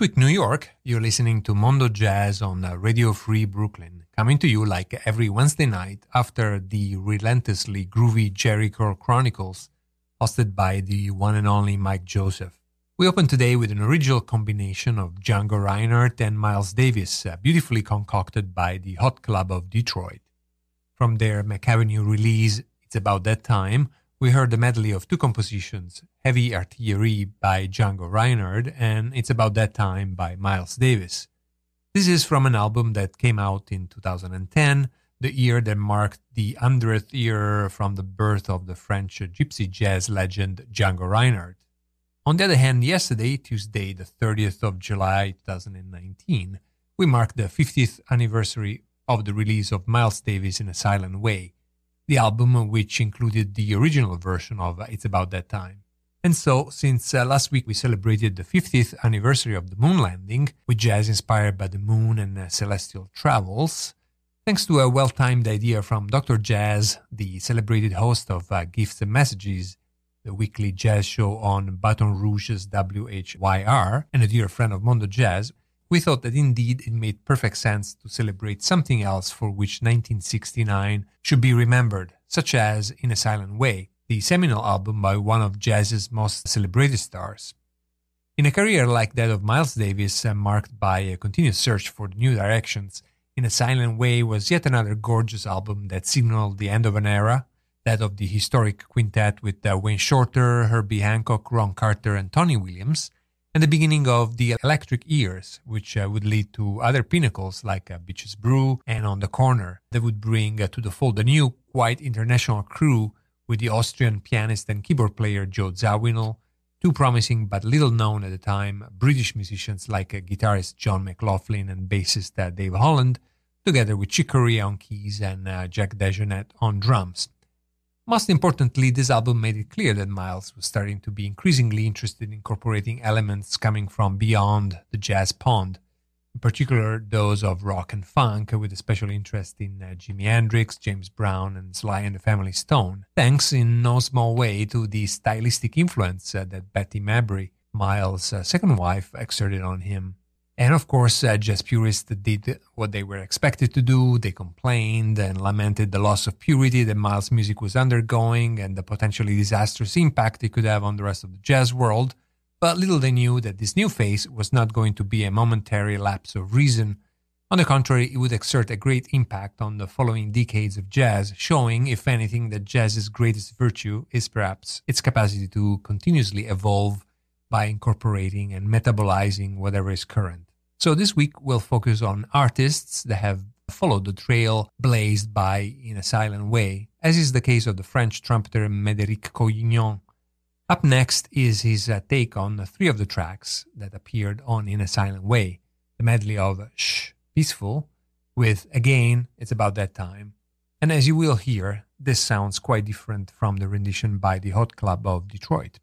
Bushwick, New York, you're listening to Mondo Jazz on uh, Radio Free Brooklyn, coming to you like every Wednesday night after the relentlessly groovy Jericho Chronicles, hosted by the one and only Mike Joseph. We open today with an original combination of Django Reinhardt and Miles Davis, uh, beautifully concocted by the Hot Club of Detroit. From their Mack Avenue release, It's About That Time, we heard a medley of two compositions, Heavy Artillery by Django Reinhardt and It's About That Time by Miles Davis. This is from an album that came out in 2010, the year that marked the 100th year from the birth of the French gypsy jazz legend Django Reinhardt. On the other hand, yesterday, Tuesday, the 30th of July 2019, we marked the 50th anniversary of the release of Miles Davis in a Silent Way, the album which included the original version of It's About That Time. And so, since uh, last week we celebrated the 50th anniversary of the moon landing, with jazz inspired by the moon and uh, celestial travels, thanks to a well timed idea from Dr. Jazz, the celebrated host of uh, Gifts and Messages, the weekly jazz show on Baton Rouge's WHYR, and a dear friend of Mondo Jazz, we thought that indeed it made perfect sense to celebrate something else for which 1969 should be remembered, such as In a Silent Way, the seminal album by one of jazz's most celebrated stars. In a career like that of Miles Davis, uh, marked by a continuous search for new directions, In a Silent Way was yet another gorgeous album that signaled the end of an era, that of the historic quintet with uh, Wayne Shorter, Herbie Hancock, Ron Carter, and Tony Williams, and the beginning of the electric ears, which uh, would lead to other pinnacles like uh, Bitches Brew and On the Corner, that would bring uh, to the fold a new, quite international crew with the Austrian pianist and keyboard player Joe Zawinul, two promising but little known at the time British musicians like uh, guitarist John McLaughlin and bassist uh, Dave Holland, together with Chick Corea on keys and uh, Jack DeJohnette on drums. Most importantly, this album made it clear that Miles was starting to be increasingly interested in incorporating elements coming from beyond the jazz pond in particular those of rock and funk, with a special interest in uh, Jimi Hendrix, James Brown, and Sly and the Family Stone, thanks in no small way to the stylistic influence uh, that Betty Mabry, Miles' uh, second wife, exerted on him. And of course, uh, jazz purists did what they were expected to do. They complained and lamented the loss of purity that Miles' music was undergoing and the potentially disastrous impact it could have on the rest of the jazz world. But little they knew that this new phase was not going to be a momentary lapse of reason. On the contrary, it would exert a great impact on the following decades of jazz, showing, if anything, that jazz's greatest virtue is perhaps its capacity to continuously evolve by incorporating and metabolizing whatever is current. So this week we'll focus on artists that have followed the trail blazed by in a silent way, as is the case of the French trumpeter Médéric Collignon, up next is his uh, take on three of the tracks that appeared on In a Silent Way, the medley of Shh, Peaceful, with Again, It's About That Time. And as you will hear, this sounds quite different from the rendition by the Hot Club of Detroit.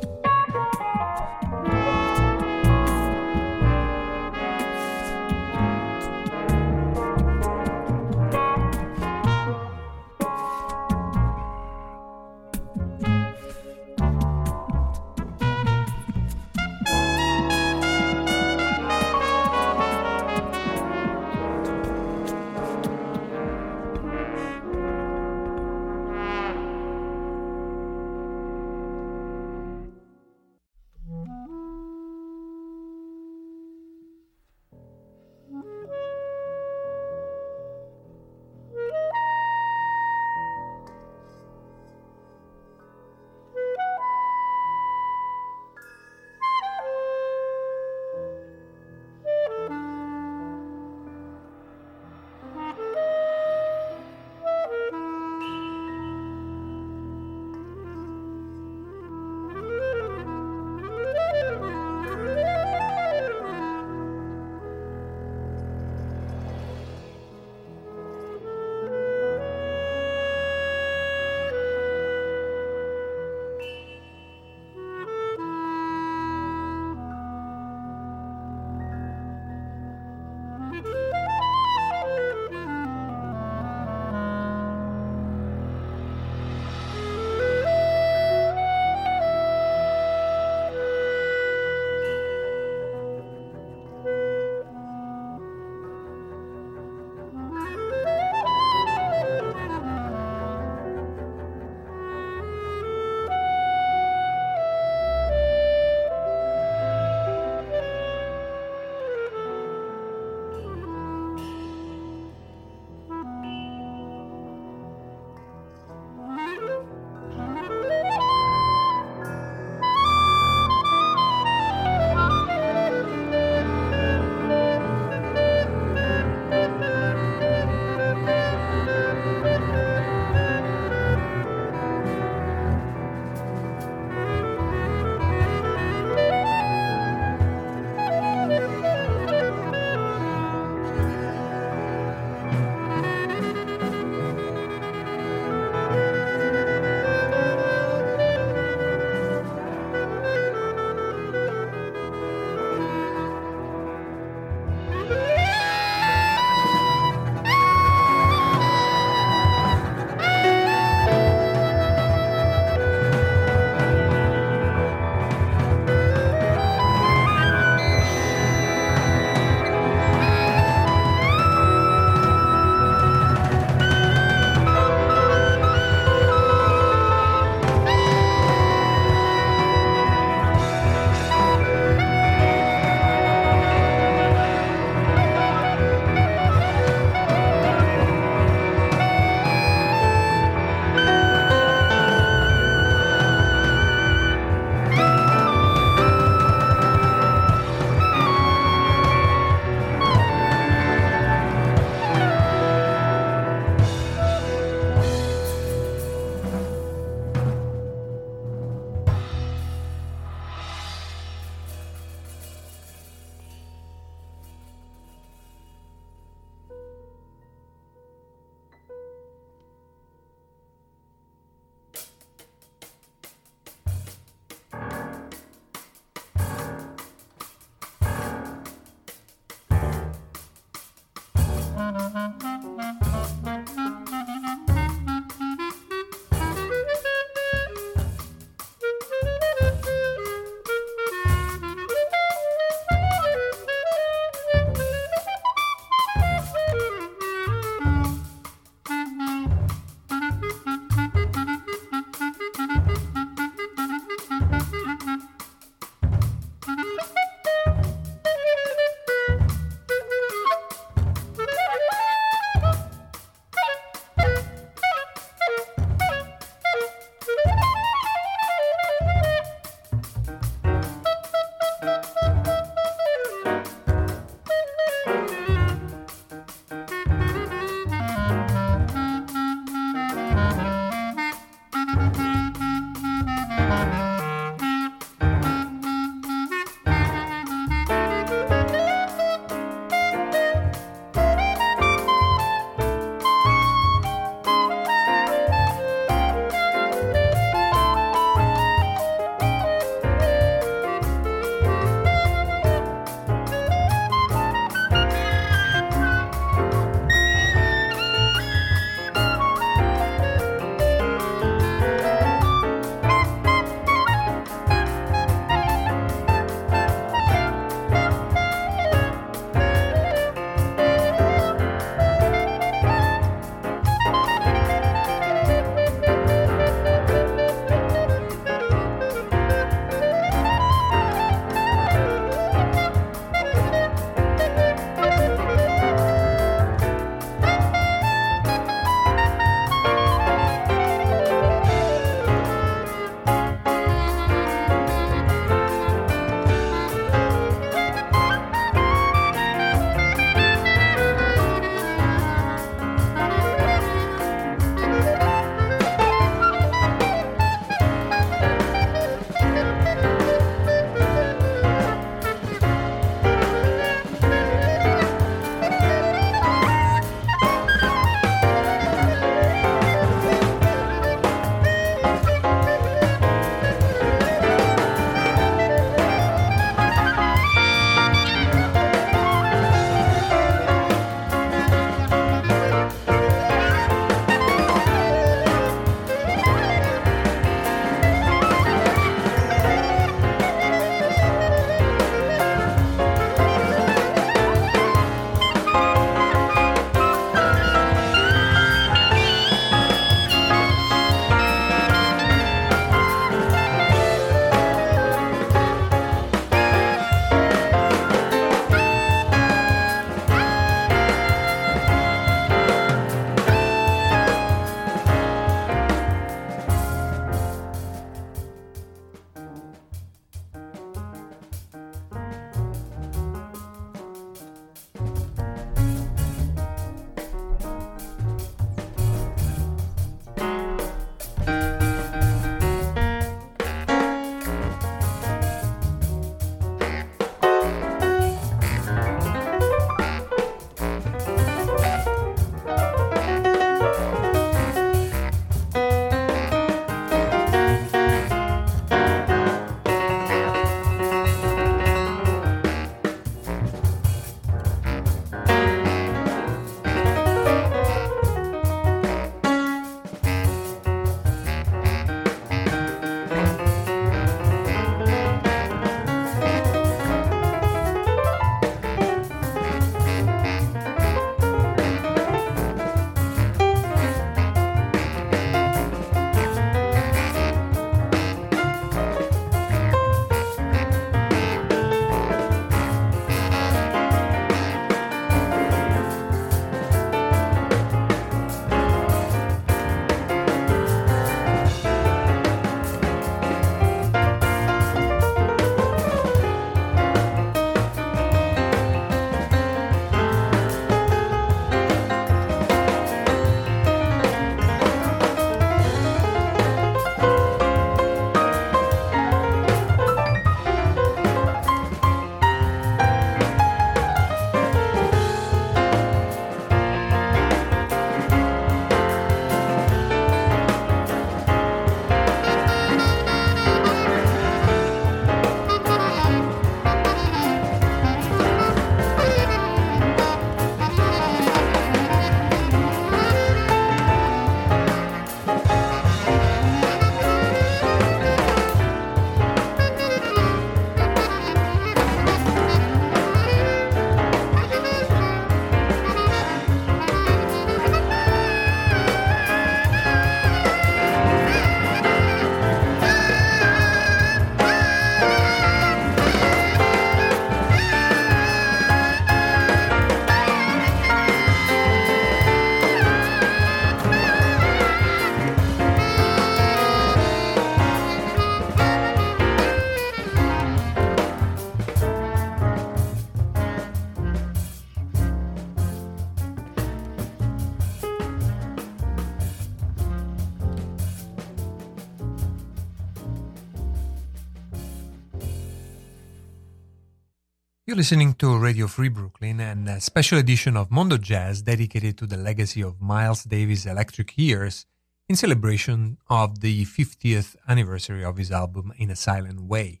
Listening to Radio Free Brooklyn and a special edition of Mondo Jazz dedicated to the legacy of Miles Davis' Electric Years in celebration of the 50th anniversary of his album In a Silent Way.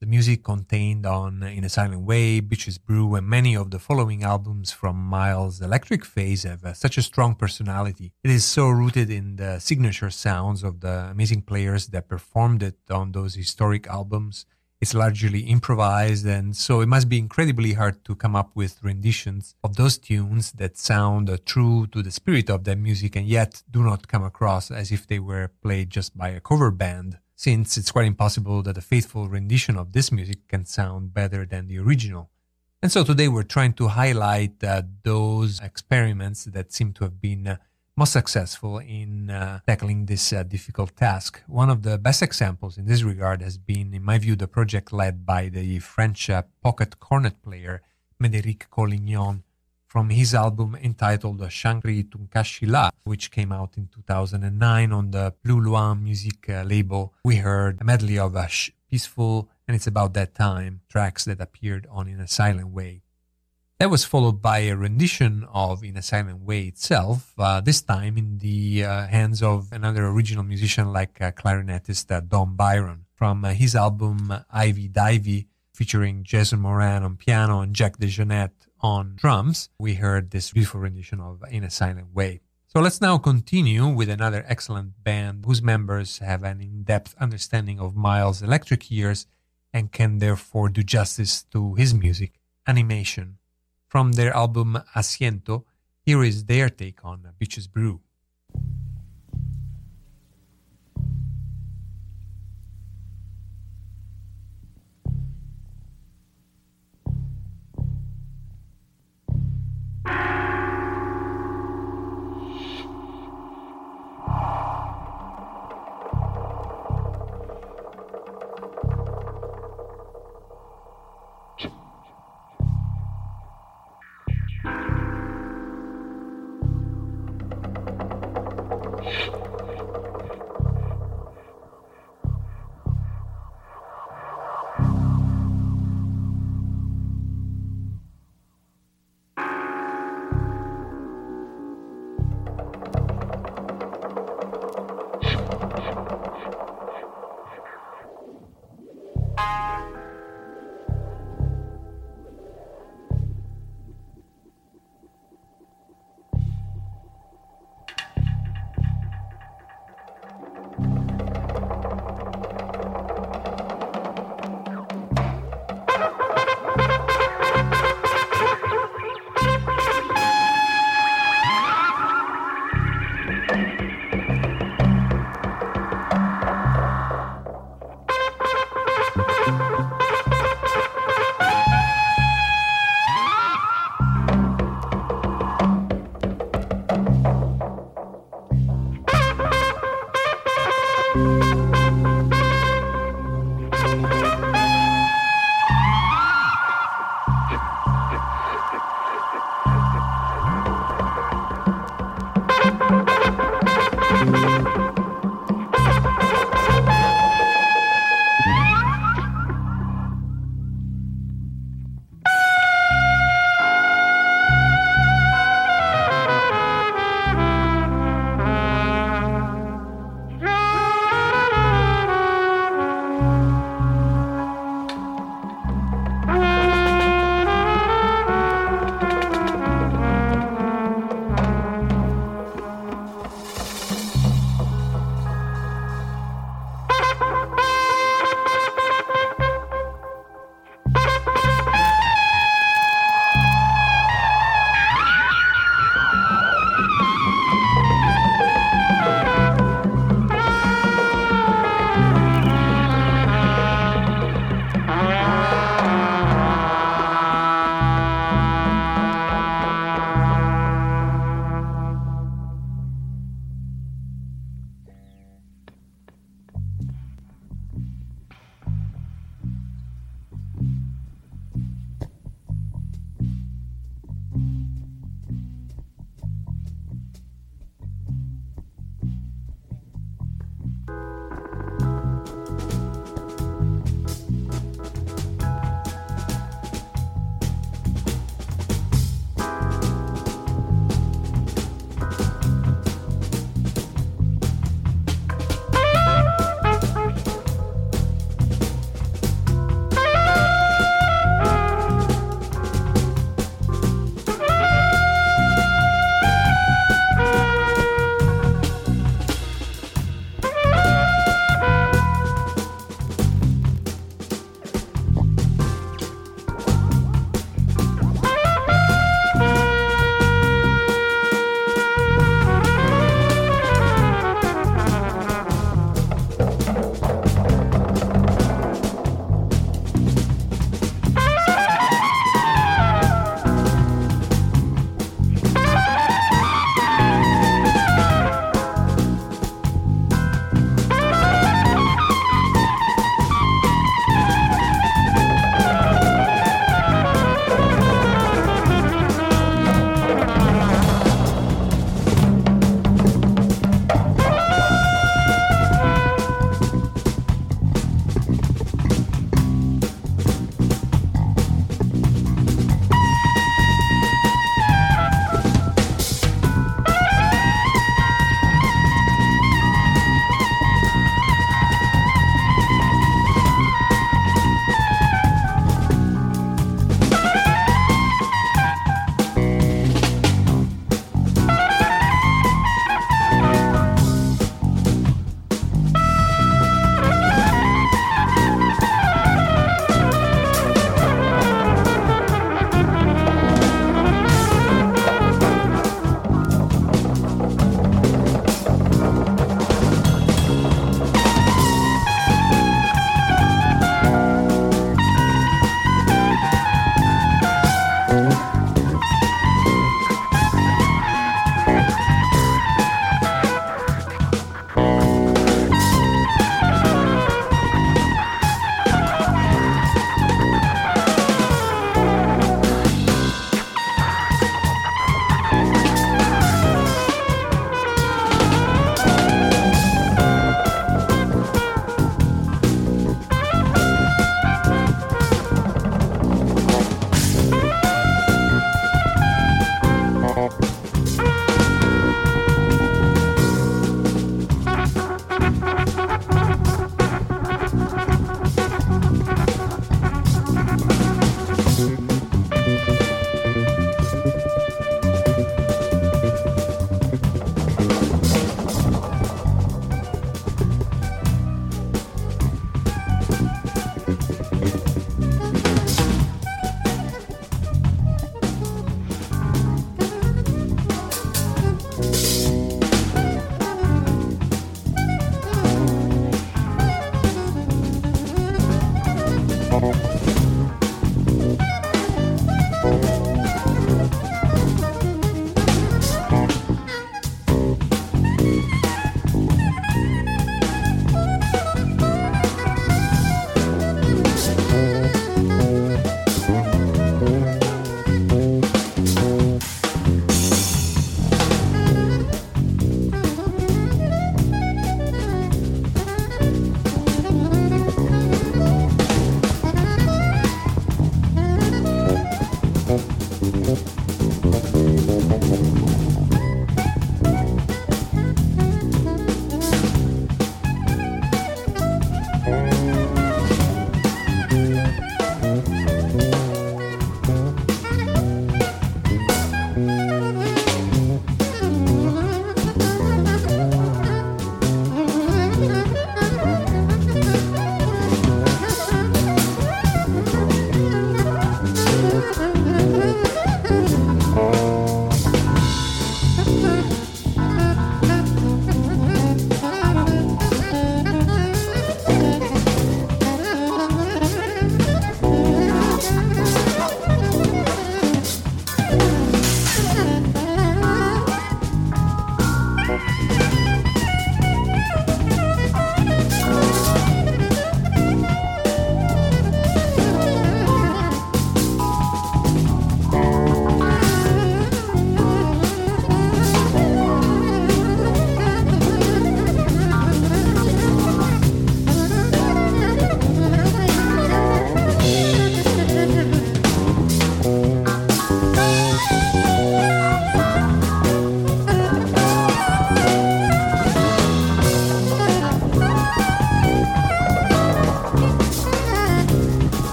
The music contained on In a Silent Way, Bitches Brew, and many of the following albums from Miles' electric phase have uh, such a strong personality. It is so rooted in the signature sounds of the amazing players that performed it on those historic albums it's largely improvised, and so it must be incredibly hard to come up with renditions of those tunes that sound uh, true to the spirit of that music and yet do not come across as if they were played just by a cover band, since it's quite impossible that a faithful rendition of this music can sound better than the original. And so today we're trying to highlight uh, those experiments that seem to have been uh, most successful in uh, tackling this uh, difficult task. One of the best examples in this regard has been, in my view, the project led by the French uh, pocket cornet player Médéric Collignon from his album entitled Shangri Tunkashila, which came out in 2009 on the Plus Loin music uh, label. We heard a medley of uh, peaceful and it's about that time tracks that appeared on In a Silent Way. That was followed by a rendition of In a Silent Way itself, uh, this time in the uh, hands of another original musician like uh, clarinetist uh, Don Byron. From uh, his album Ivey-Divey, featuring Jason Moran on piano and Jack DeJohnette on drums, we heard this beautiful rendition of In a Silent Way. So let's now continue with another excellent band whose members have an in depth understanding of Miles' electric years and can therefore do justice to his music, Animation. From their album Asiento, here is their take on Bitches Brew.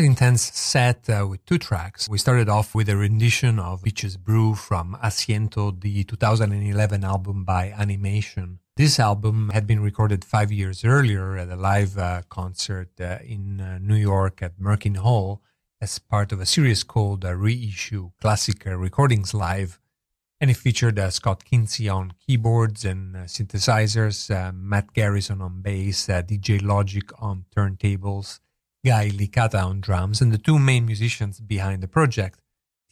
Quite intense set uh, with two tracks. We started off with a rendition of Bitches Brew from Asiento, the 2011 album by Animation. This album had been recorded five years earlier at a live uh, concert uh, in uh, New York at Merkin Hall as part of a series called uh, Reissue Classic Recordings Live. And it featured uh, Scott Kinsey on keyboards and synthesizers, Matt Garrison on bass, DJ Logic on turntables, Guy Licata on drums, and the two main musicians behind the project,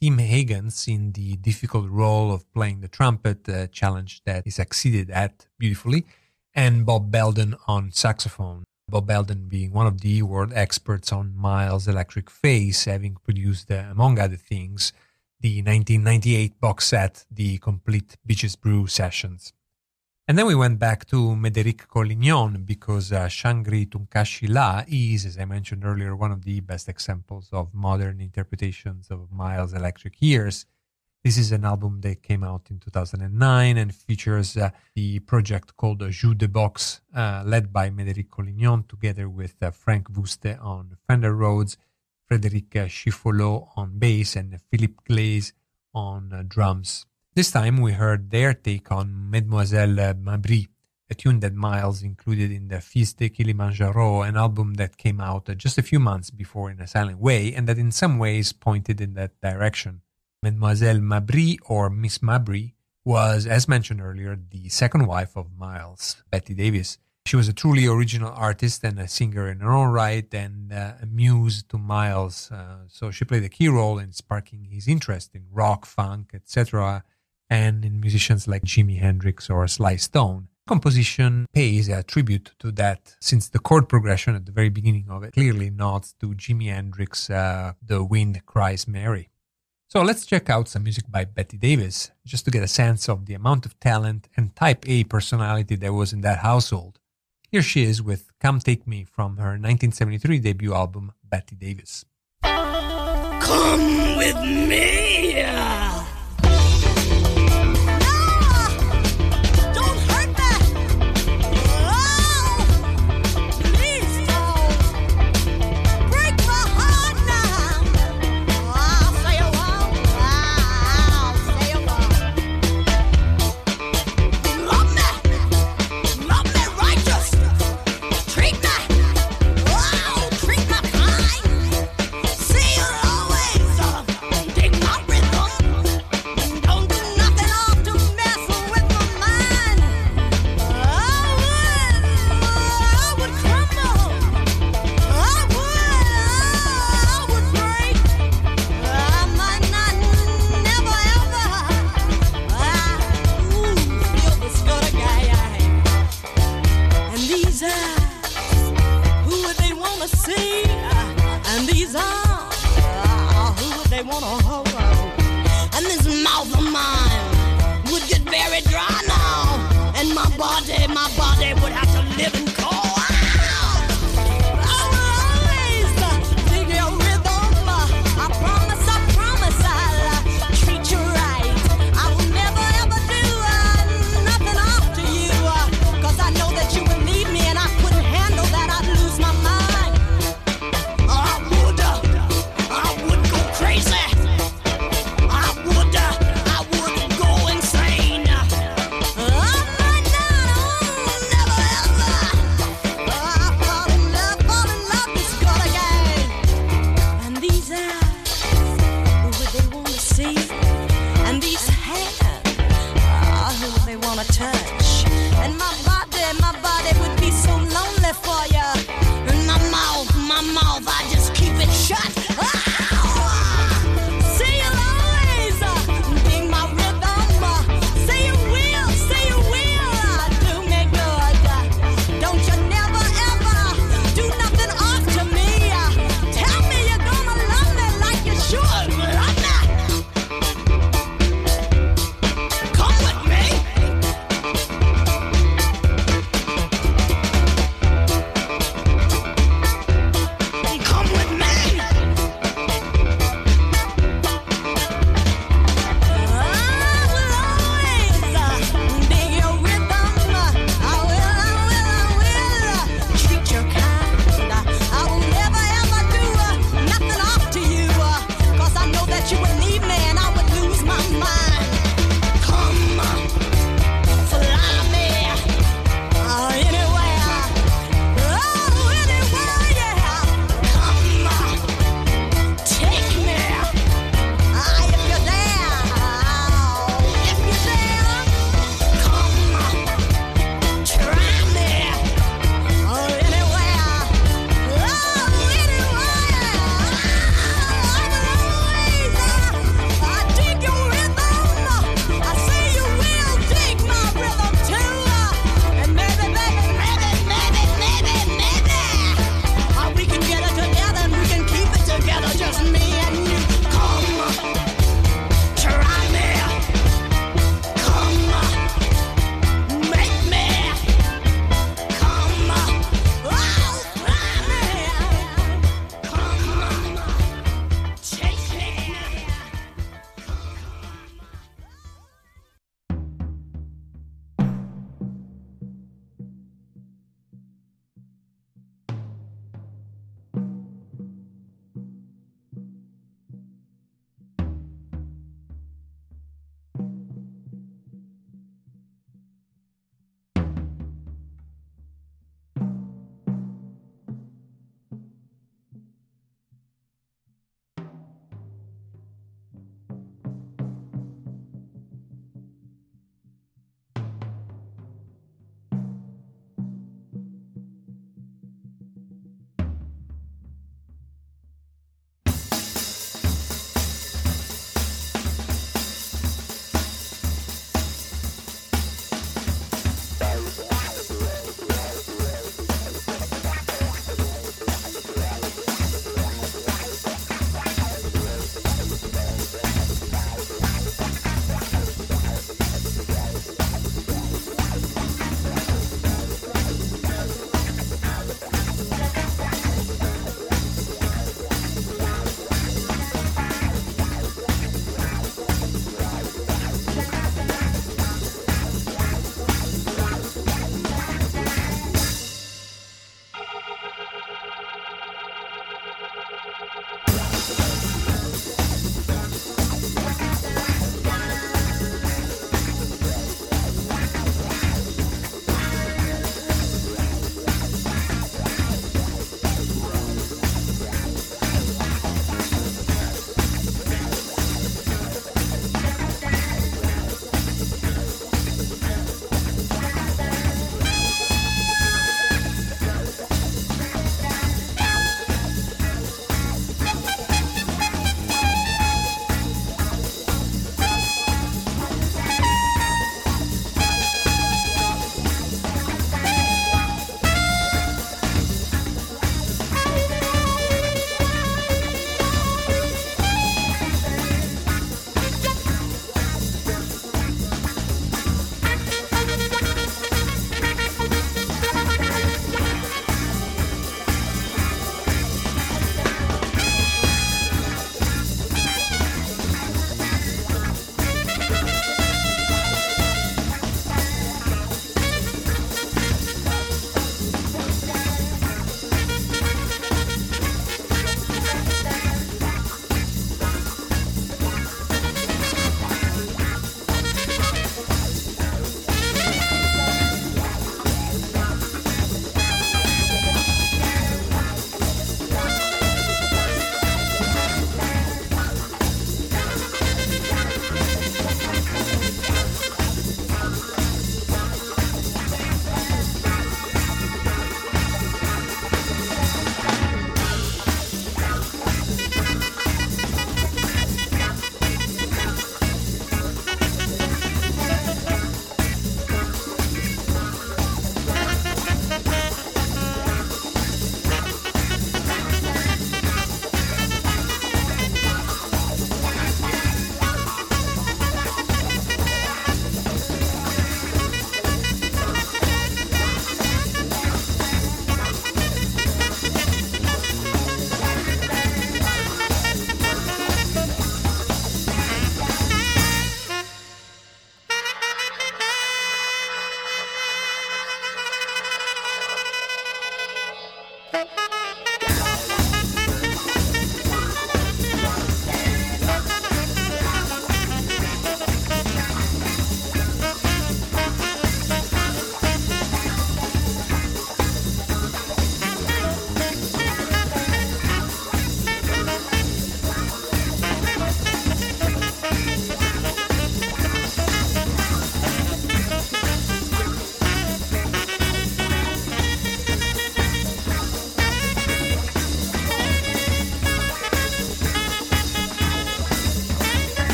Tim Hagans in the difficult role of playing the trumpet, a challenge that he succeeded at beautifully, and Bob Belden on saxophone. Bob Belden being one of the world experts on Miles' electric face, having produced, uh, among other things, the 1998 box set, The Complete Bitches Brew Sessions. And then we went back to Médéric Collignon because uh, Shangri Tunkashi La is, as I mentioned earlier, one of the best examples of modern interpretations of Miles' Electric Years. This is an album that came out in 2009 and features uh, the project called Jus de Box, uh, led by Médéric Collignon, together with uh, Frank Woeste on Fender Rhodes, Frédéric Chiffoleau on bass, and Philippe Gleizes on uh, drums. This time we heard their take on Mademoiselle Mabry, a tune that Miles included in the Filles de Kilimanjaro, an album that came out just a few months before in a silent way and that in some ways pointed in that direction. Mademoiselle Mabry, or Miss Mabry, was, as mentioned earlier, the second wife of Miles, Betty Davis. She was a truly original artist and a singer in her own right and uh, a muse to Miles. Uh, so she played a key role in sparking his interest in rock, funk, etc and in musicians like Jimi Hendrix or Sly Stone. Composition pays a tribute to that since the chord progression at the very beginning of it clearly nods to Jimi Hendrix' uh, The Wind Cries Mary. So let's check out some music by Betty Davis just to get a sense of the amount of talent and type A personality there was in that household. Here she is with Come Take Me from her 1973 debut album, Betty Davis. Come with me!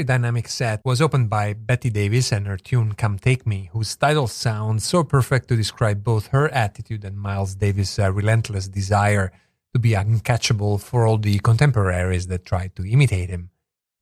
Very dynamic set was opened by Betty Davis and her tune Come Take Me, whose title sounds so perfect to describe both her attitude and Miles Davis' uh, relentless desire to be uncatchable for all the contemporaries that tried to imitate him.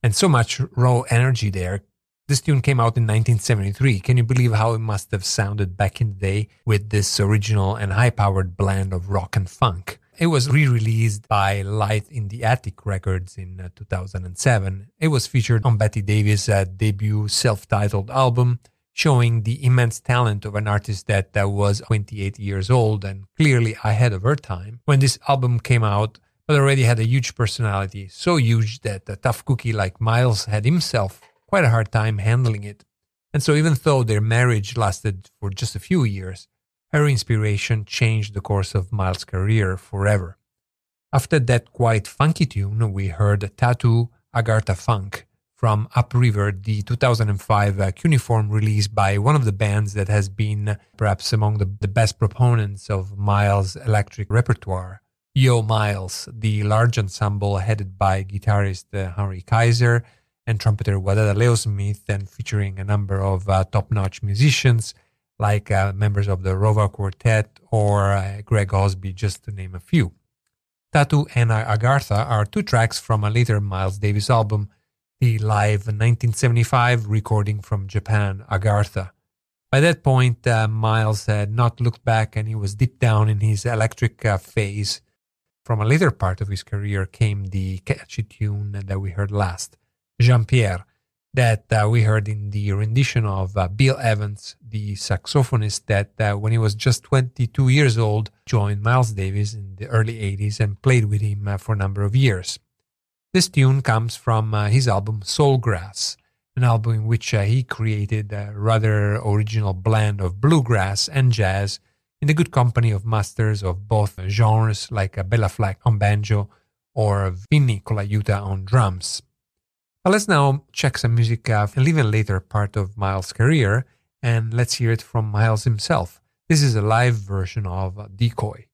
And so much raw energy there. This tune came out in 1973. Can you believe how it must have sounded back in the day with this original and high powered blend of rock and funk? It was re released by Light in the Attic Records in uh, 2007. It was featured on Betty Davis' uh, debut self titled album, showing the immense talent of an artist that uh, was 28 years old and clearly ahead of her time. When this album came out, but already had a huge personality, so huge that a tough cookie like Miles had himself quite a hard time handling it. And so, even though their marriage lasted for just a few years, her inspiration changed the course of Miles' career forever. After that quite funky tune, we heard Tattoo Agharta Funk from Upriver, the 2005 uh, cuneiform release by one of the bands that has been perhaps among the, the best proponents of Miles' electric repertoire. Yo Miles, the large ensemble headed by guitarist uh, Henry Kaiser and trumpeter Wadada Leo Smith, and featuring a number of uh, top notch musicians like uh, members of the Rova Quartet or uh, Greg Osby, just to name a few. Tattoo and Agharta are two tracks from a later Miles Davis album, the live 1975 recording from Japan, Agharta. By that point, uh, Miles had not looked back and he was deep down in his electric uh, phase. From a later part of his career came the catchy tune that we heard last, Jean Pierre, that uh, we heard in the rendition of uh, Bill Evans, the saxophonist that, uh, when he was just 22 years old, joined Miles Davis in the early 80s and played with him uh, for a number of years. This tune comes from uh, his album Soulgrass, an album in which uh, he created a rather original blend of bluegrass and jazz in the good company of masters of both genres like Bela Fleck on banjo or Vinny Colaiuta on drums. Well, let's now check some music uh, a little later part of Miles' career, and let's hear it from Miles himself. This is a live version of Decoy.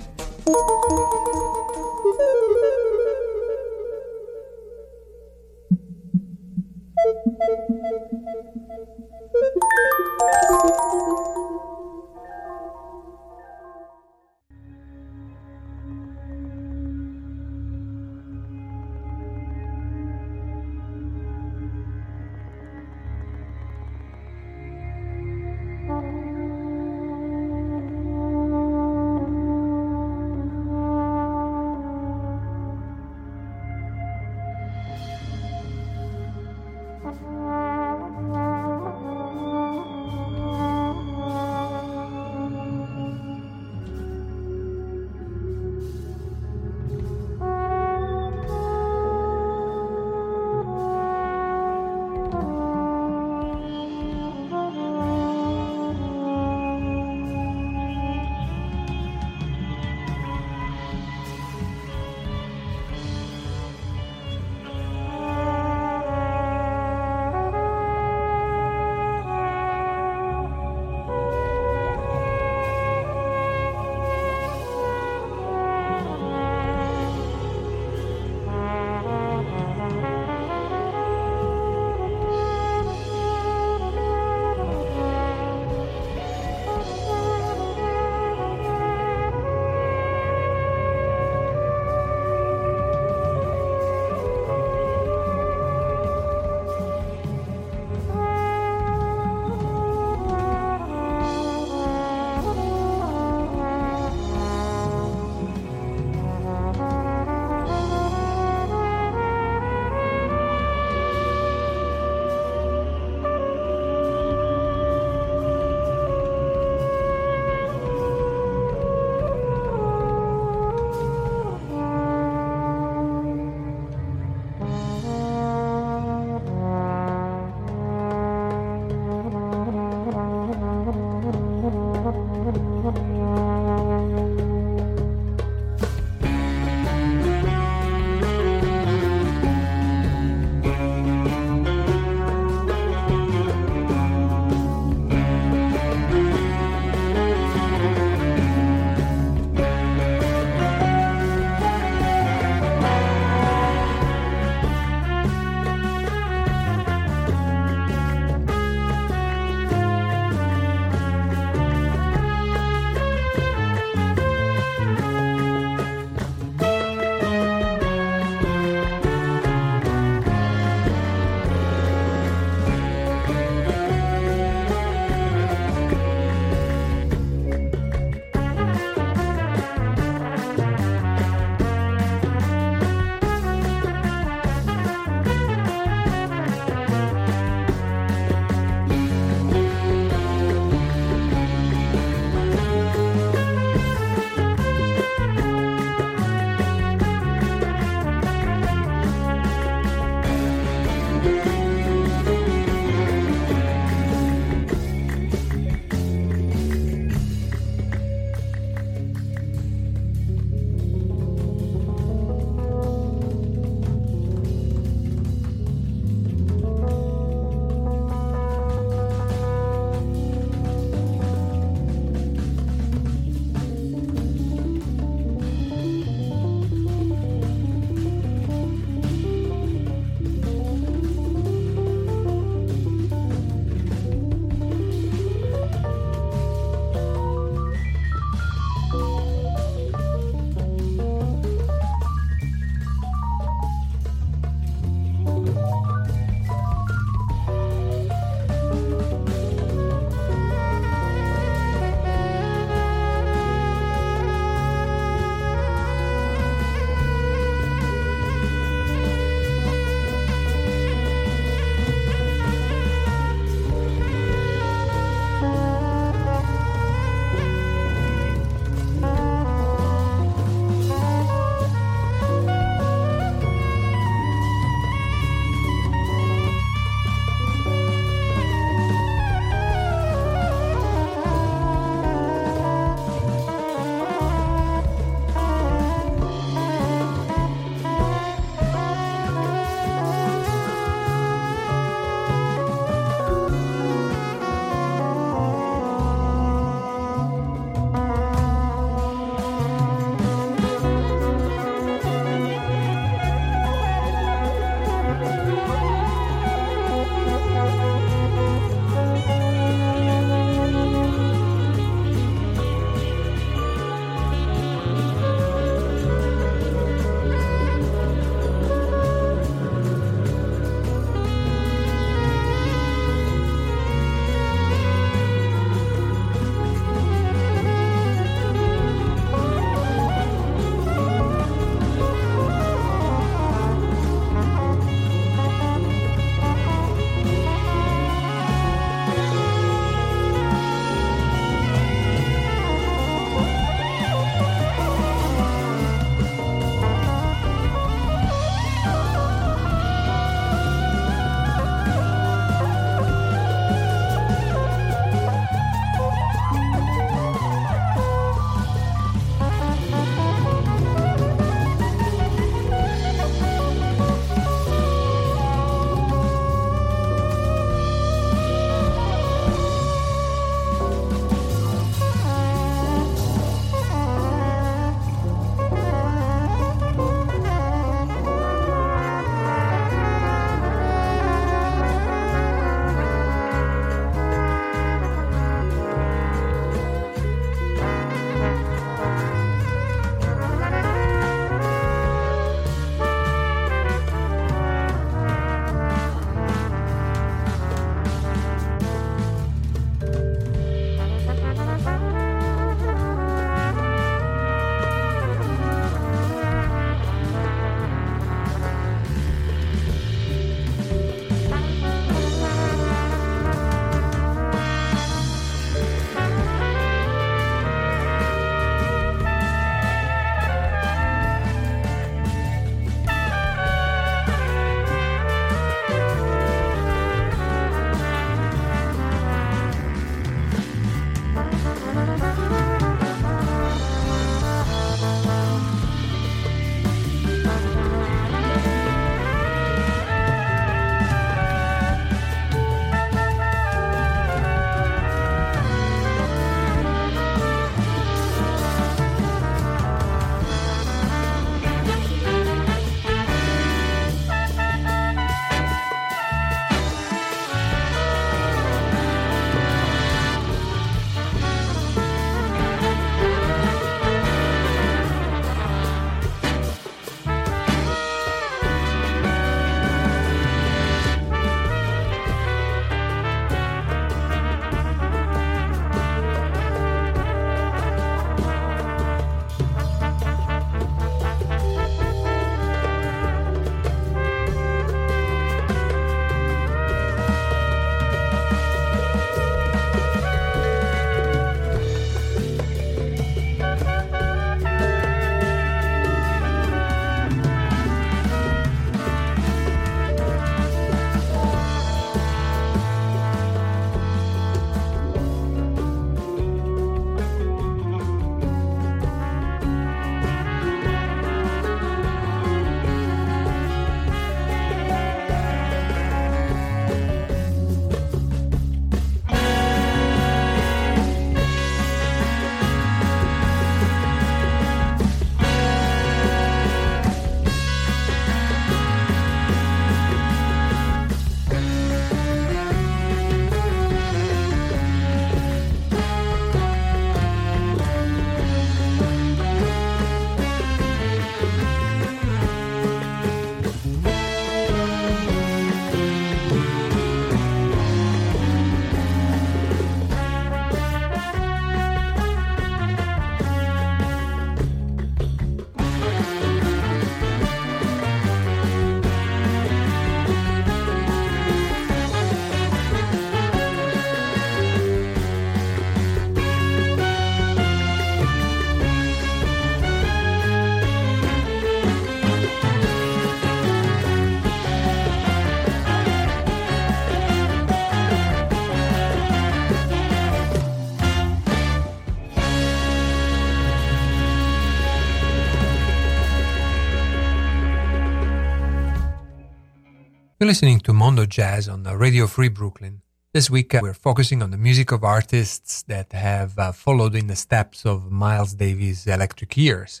Listening to Mondo Jazz on Radio Free Brooklyn. This week, uh, we're focusing on the music of artists that have uh, followed in the steps of Miles Davis' Electric Years.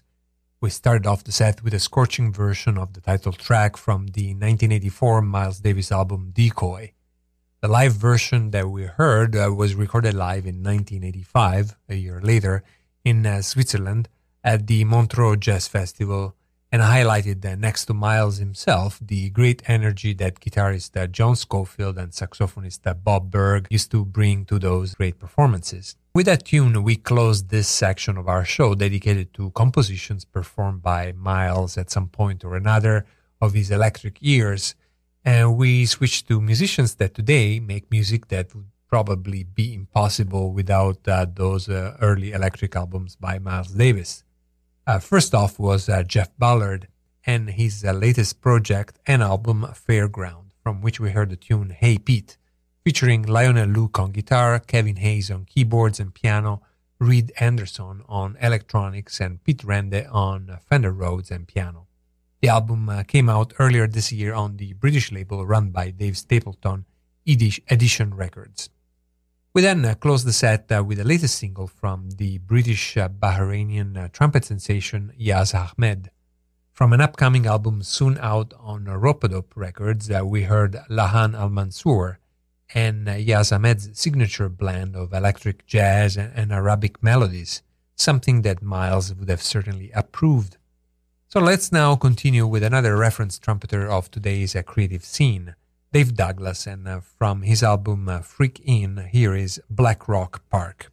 We started off the set with a scorching version of the title track from the 1984 Miles Davis album Decoy. The live version that we heard uh, was recorded live in 1985, a year later, in uh, Switzerland at the Montreux Jazz Festival and highlighted that next to Miles himself the great energy that guitarist uh, John Scofield and saxophonist uh, Bob Berg used to bring to those great performances. With that tune, we close this section of our show dedicated to compositions performed by Miles at some point or another of his electric years, and we switch to musicians that today make music that would probably be impossible without uh, those uh, early electric albums by Miles Davis. Uh, first off was uh, Jeff Ballard and his uh, latest project and album Fairground, from which we heard the tune Hey Pete, featuring Lionel Loueke on guitar, Kevin Hayes on keyboards and piano, Reid Anderson on electronics, and Pete Rende on Fender Rhodes and piano. The album uh, came out earlier this year on the British label run by Dave Stapleton, Edition Records. We then uh, close the set uh, with the latest single from the British uh, Bahrainian trumpet sensation Yazz Ahmed. From an upcoming album soon out on Ropeadope Records, we heard Lahan Al Mansour and Yazz Ahmed's signature blend of electric jazz and Arabic melodies, something that Miles would have certainly approved. So let's now continue with another reference trumpeter of today's creative scene. Dave Douglas, and uh, from his album uh, Freak In, here is Black Rock Park.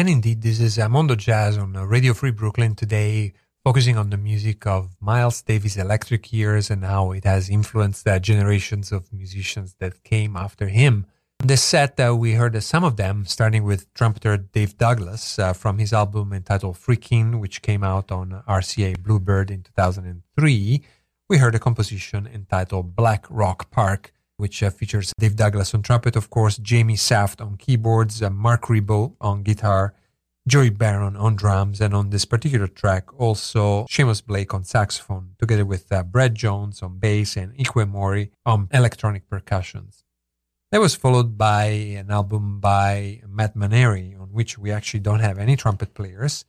And indeed, this is Mondo Jazz on Radio Free Brooklyn today, focusing on the music of Miles Davis' electric years and how it has influenced the generations of musicians that came after him. This set, uh, we heard uh, some of them, starting with trumpeter Dave Douglas uh, from his album entitled Freak In, which came out on RCA Bluebird in 2003. We heard a composition entitled Black Rock Park which uh, features Dave Douglas on trumpet, of course, Jamie Saft on keyboards, uh, Marc Ribot on guitar, Joey Baron on drums, and on this particular track, also Seamus Blake on saxophone, together with uh, Brad Jones on bass and Ikue Mori on electronic percussions. That was followed by an album by Matt Maneri, on which we actually don't have any trumpet players.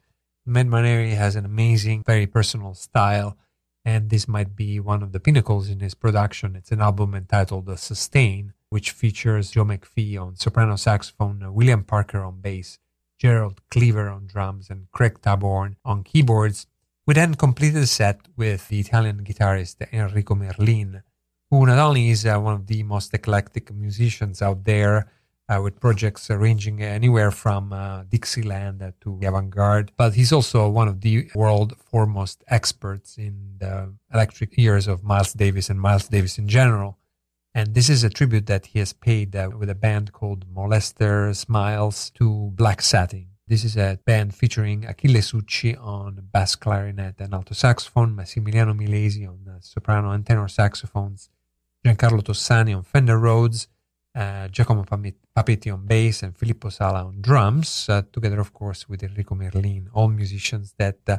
Matt Maneri has an amazing, very personal style and this might be one of the pinnacles in his production. It's an album entitled The Sustain, which features Joe McPhee on soprano saxophone, William Parker on bass, Gerald Cleaver on drums, and Craig Taborn on keyboards. We then completed the set with the Italian guitarist Enrico Merlin, who not only is uh, one of the most eclectic musicians out there, uh, with projects ranging anywhere from uh, Dixieland to avant-garde. But he's also one of the world foremost experts in the electric ears of Miles Davis and Miles Davis in general. And this is a tribute that he has paid uh, with a band called Molester Smiles to Black Satin. This is a band featuring Achille Succi on bass clarinet and alto saxophone, Massimiliano Milesi on soprano and tenor saxophones, Giancarlo Tossani on Fender Rhodes, uh, Giacomo Papetti on bass and Filippo Sala on drums, uh, together, of course, with Enrico Merlin, all musicians that, uh,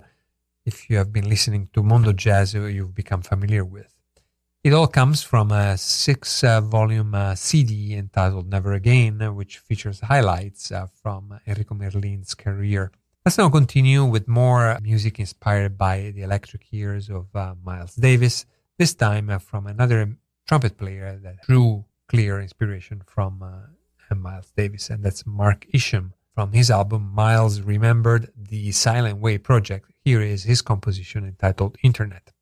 if you have been listening to Mondo Jazz, uh, you've become familiar with. It all comes from a six uh, volume uh, CD entitled Never Again, which features highlights from Enrico Merlin's career. Let's now continue with more music inspired by the electric years of Miles Davis, this time from another trumpet player that drew clear inspiration from uh, Miles Davis, and that's Mark Isham from his album Miles Remembered the Silent Way Project. Here is his composition entitled Internet.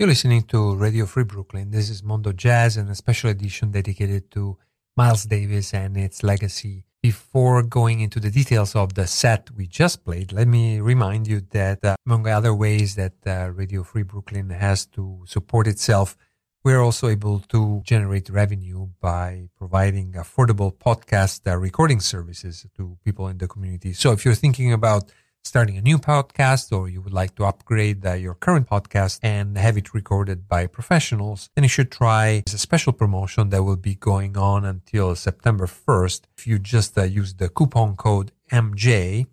You're listening to Radio Free Brooklyn. This is Mondo Jazz and a special edition dedicated to Miles Davis and its legacy. Before going into the details of the set we just played, let me remind you that uh, among other ways that uh, Radio Free Brooklyn has to support itself, we're also able to generate revenue by providing affordable podcast uh, recording services to people in the community. So if you're thinking about starting a new podcast or you would like to upgrade uh, your current podcast and have it recorded by professionals, then you should try a special promotion that will be going on until September 1st. If you just uh, use the coupon code MJ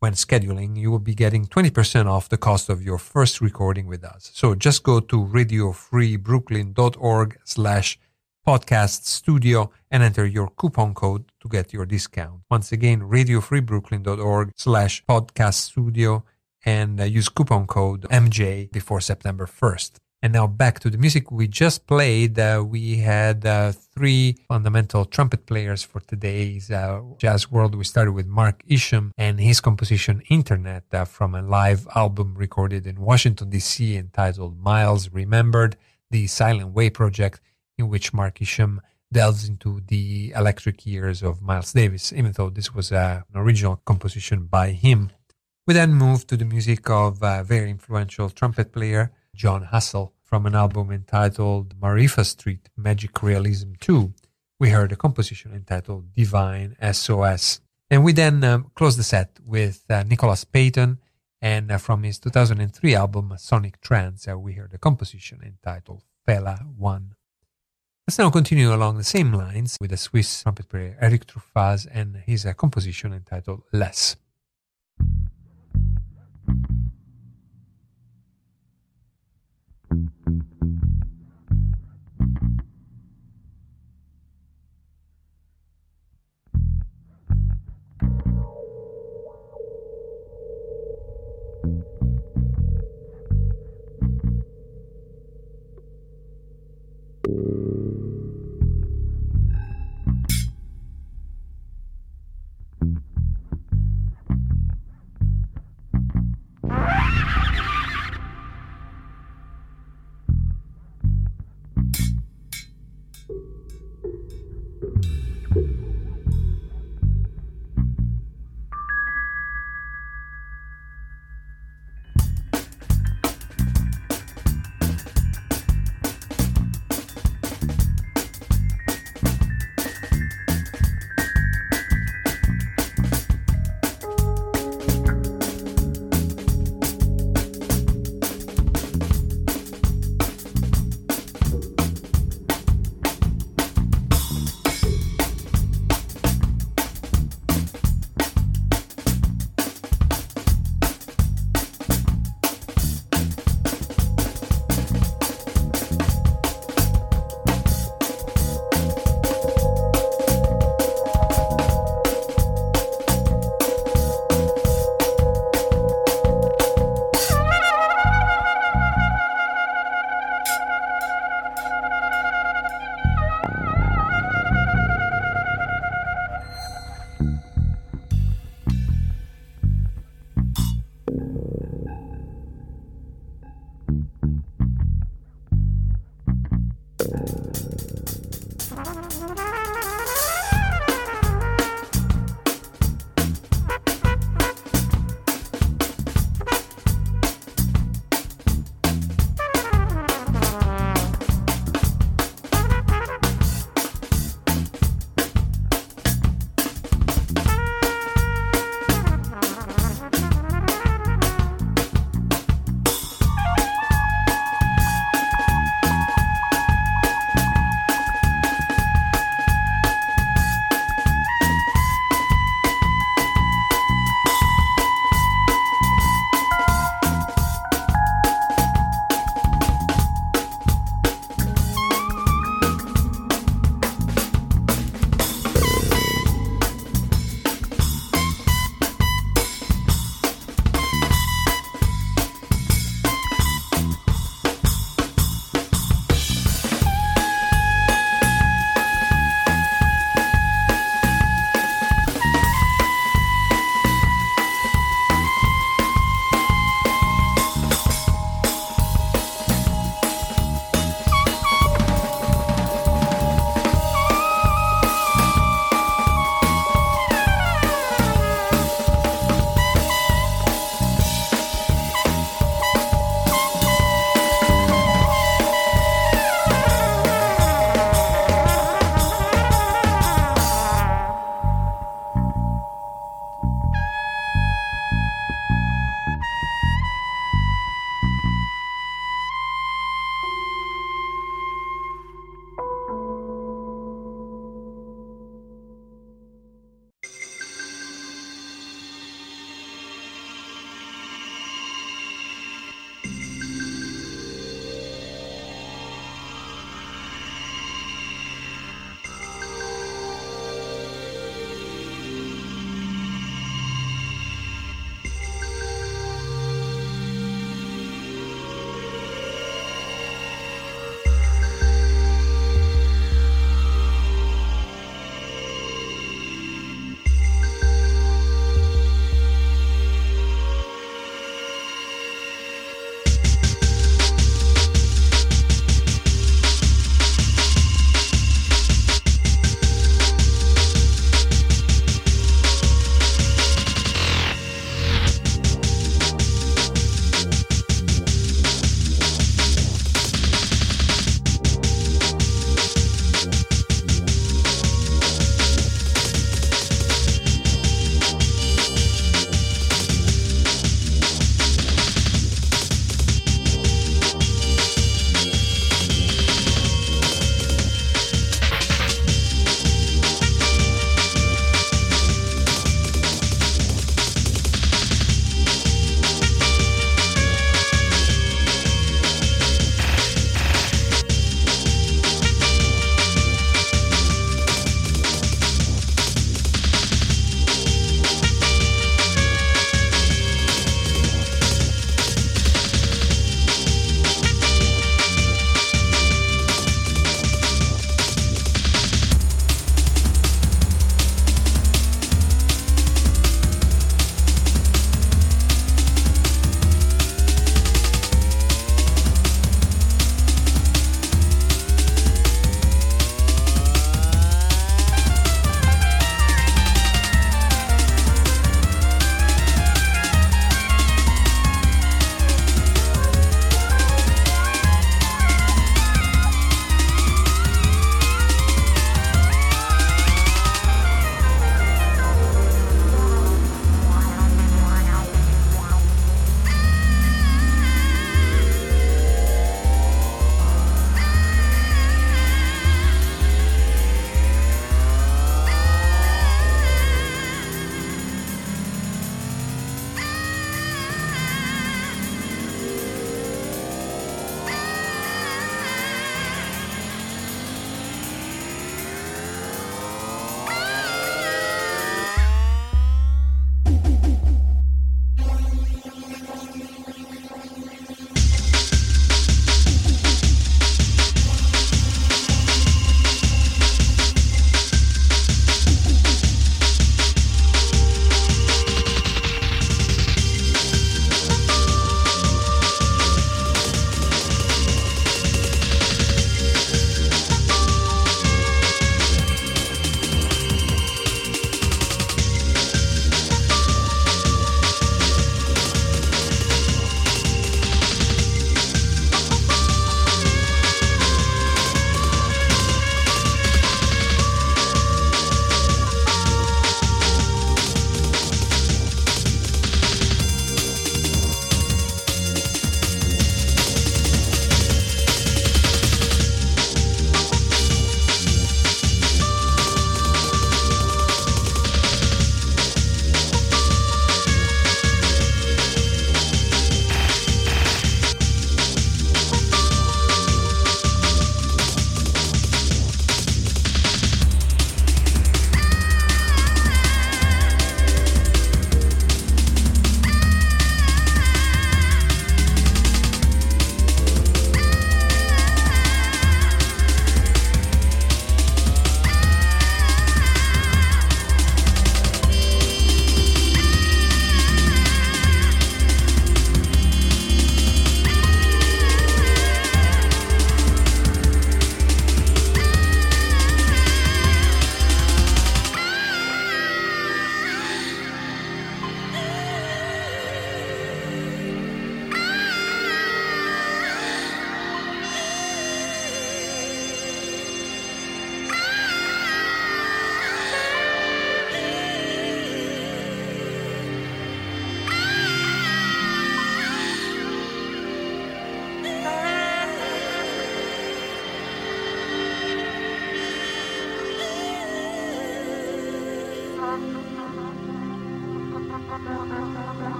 when scheduling, you will be getting 20% off the cost of your first recording with us. So just go to radiofreebrooklyn.org slash podcast studio and enter your coupon code to get your discount. Once again, radiofreebrooklyn.org slash podcast studio and uh, use coupon code MJ before September 1st. And now back to the music we just played. Uh, we had uh, three fundamental trumpet players for today's uh, jazz world. We started with Mark Isham and his composition Internet uh, from a live album recorded in Washington, D.C. entitled Miles Remembered, the Silent Way Project in which Mark Isham delves into the electric years of Miles Davis, even though this was uh, an original composition by him. We then moved to the music of a very influential trumpet player, Jon Hassell, from an album entitled Maarifa Street Magic Realism 2. We heard a composition entitled Divine SOS. And we then um, closed the set with uh, Nicholas Payton, and uh, from his 2003 album Sonic Trance, uh, we heard a composition entitled Fela 1. Let's now continue along the same lines with the Swiss trumpet player Erik Truffaz and his uh, composition entitled Less. Thank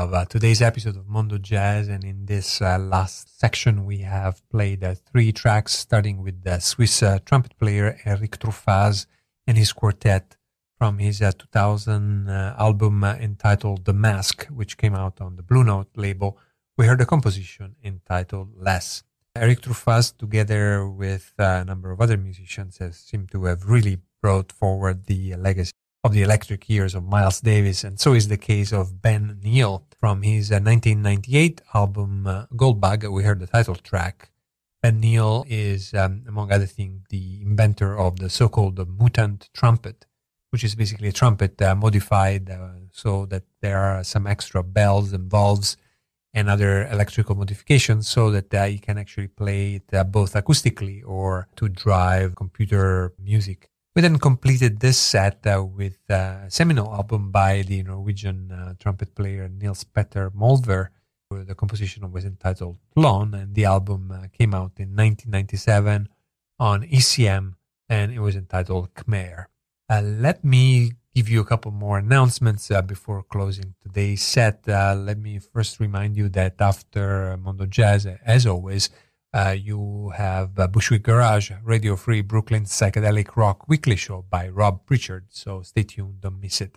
of uh, today's episode of Mondo Jazz. And in this uh, last section, we have played uh, three tracks, starting with the Swiss uh, trumpet player Erik Truffaz and his quartet from his uh, 2000 uh, album entitled The Mask, which came out on the Blue Note label. We heard a composition entitled Less. Erik Truffaz, together with a number of other musicians, has seemed to have really brought forward the legacy of the electric years of Miles Davis, and so is the case of Ben Neill from his uh, 1998 album uh, Goldbug. We heard the title track. Ben Neill is, um, among other things, the inventor of the so-called mutant trumpet, which is basically a trumpet uh, modified uh, so that there are some extra bells and valves and other electrical modifications so that uh, you can actually play it uh, both acoustically or to drive computer music. We then completed this set uh, with a seminal album by the Norwegian uh, trumpet player Nils Petter Molvær. The composition was entitled Tløn, and the album uh, came out in 1997 on ECM, and it was entitled Khmer. Uh, let me give you a couple more announcements uh, before closing today's set. Uh, let me first remind you that after Mondo Jazz, as always, uh, you have uh, Bushwick Garage, Radio Free Brooklyn Psychedelic Rock Weekly Show by Rob Pritchard. So stay tuned, don't miss it.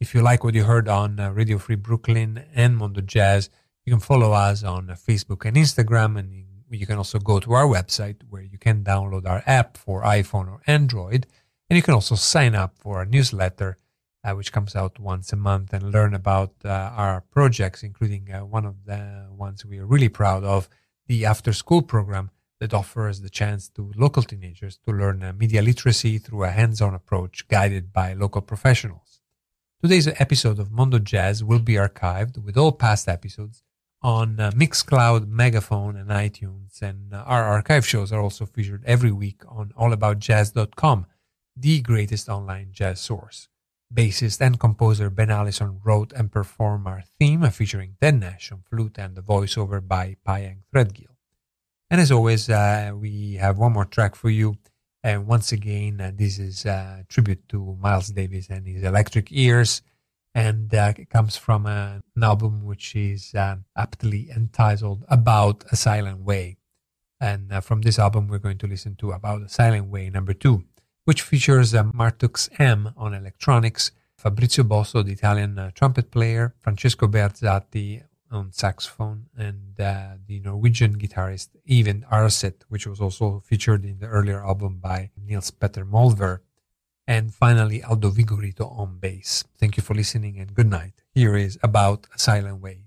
If you like what you heard on uh, Radio Free Brooklyn and Mondo Jazz, you can follow us on uh, Facebook and Instagram, and you can also go to our website where you can download our app for iPhone or Android, and you can also sign up for our newsletter, uh, which comes out once a month, and learn about our projects, including one of the ones we are really proud of the after school program that offers the chance to local teenagers to learn media literacy through a hands on approach guided by local professionals. Today's episode of Mondo Jazz will be archived with all past episodes on uh, Mixcloud, Megaphone, and iTunes. And uh, our archive shows are also featured every week on allaboutjazz.com, the greatest online jazz source. Bassist and composer Ben Allison wrote and performed our theme featuring Ted Nash on flute and the voiceover by Pyeng Threadgill. And as always, uh, we have one more track for you. And once again, uh, this is a tribute to Miles Davis and his electric ears. And uh, it comes from an album which is uh, aptly entitled About a Silent Way. And uh, from this album, we're going to listen to About a Silent Way number two which features uh, Martux M on electronics, Fabrizio Bosso, the Italian uh, trumpet player, Francesco Bearzatti on saxophone, and uh, the Norwegian guitarist Eivind Aarset, which was also featured in the earlier album by Nils Petter Molvær. And finally, Aldo Vigorito on bass. Thank you for listening and good night. Here is About a Silent Way.